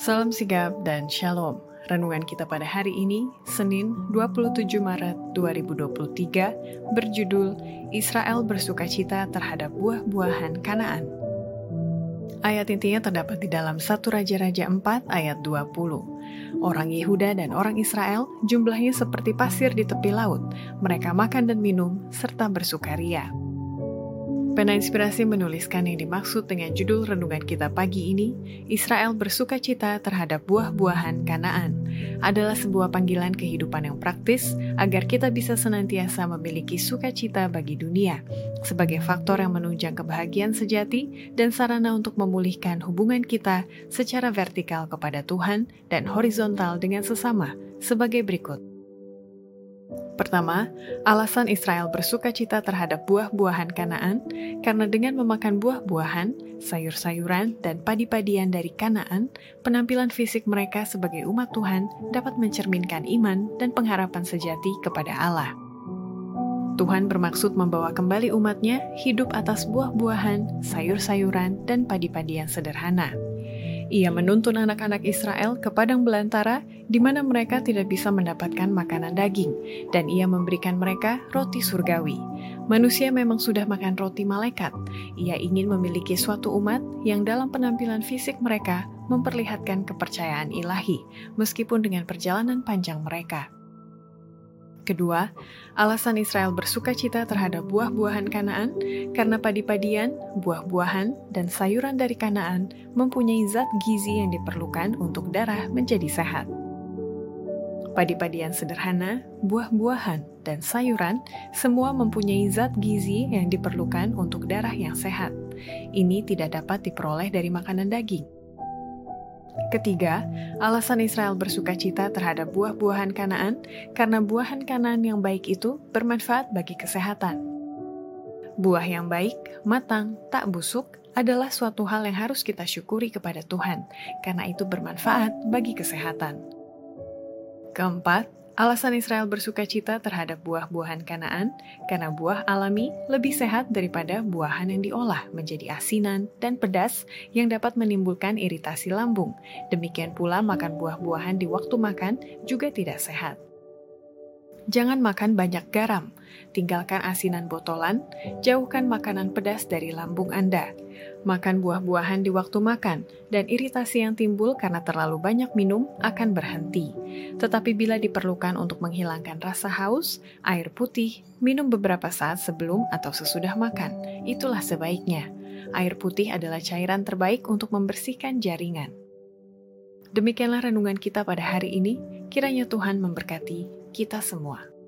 Salam sigap dan shalom. Renungan kita pada hari ini, Senin 27 Maret 2023, berjudul Israel bersukacita terhadap buah-buahan Kanaan. Ayat intinya terdapat di dalam 1 Raja-Raja 4 ayat 20. Orang Yehuda dan orang Israel jumlahnya seperti pasir di tepi laut. Mereka makan dan minum serta bersukaria. Pena Inspirasi menuliskan yang dimaksud dengan judul renungan kita pagi ini, Israel bersuka cita terhadap buah-buahan Kanaan, adalah sebuah panggilan kehidupan yang praktis agar kita bisa senantiasa memiliki sukacita bagi dunia, sebagai faktor yang menunjang kebahagiaan sejati dan sarana untuk memulihkan hubungan kita secara vertikal kepada Tuhan dan horizontal dengan sesama, sebagai berikut. Pertama, alasan Israel bersuka cita terhadap buah-buahan Kanaan karena dengan memakan buah-buahan, sayur-sayuran, dan padi-padian dari Kanaan, penampilan fisik mereka sebagai umat Tuhan dapat mencerminkan iman dan pengharapan sejati kepada Allah. Tuhan bermaksud membawa kembali umatnya hidup atas buah-buahan, sayur-sayuran, dan padi-padian sederhana. Ia menuntun anak-anak Israel ke padang belantara di mana mereka tidak bisa mendapatkan makanan daging, dan ia memberikan mereka roti surgawi. Manusia memang sudah makan roti malaikat. Ia ingin memiliki suatu umat yang dalam penampilan fisik mereka memperlihatkan kepercayaan ilahi, meskipun dengan perjalanan panjang mereka. Kedua, alasan Israel bersuka cita terhadap buah-buahan Kanaan karena padi-padian, buah-buahan, dan sayuran dari Kanaan mempunyai zat gizi yang diperlukan untuk darah menjadi sehat. Padi-padian sederhana, buah-buahan, dan sayuran semua mempunyai zat gizi yang diperlukan untuk darah yang sehat. Ini tidak dapat diperoleh dari makanan daging. Ketiga, alasan Israel bersuka cita terhadap buah-buahan Kanaan karena buahan Kanaan yang baik itu bermanfaat bagi kesehatan. Buah yang baik, matang, tak busuk adalah suatu hal yang harus kita syukuri kepada Tuhan, karena itu bermanfaat bagi kesehatan. Keempat, Alasan Israel bersuka cita terhadap buah-buahan Kanaan karena buah alami lebih sehat daripada buahan yang diolah menjadi asinan dan pedas yang dapat menimbulkan iritasi lambung. Demikian pula makan buah-buahan di waktu makan juga tidak sehat. Jangan makan banyak garam, tinggalkan asinan botolan, jauhkan makanan pedas dari lambung Anda. Makan buah-buahan di waktu makan, dan iritasi yang timbul karena terlalu banyak minum akan berhenti. Tetapi bila diperlukan untuk menghilangkan rasa haus, air putih, minum beberapa saat sebelum atau sesudah makan. Itulah sebaiknya. Air putih adalah cairan terbaik untuk membersihkan jaringan. Demikianlah renungan kita pada hari ini. Kiranya Tuhan memberkati kita semua.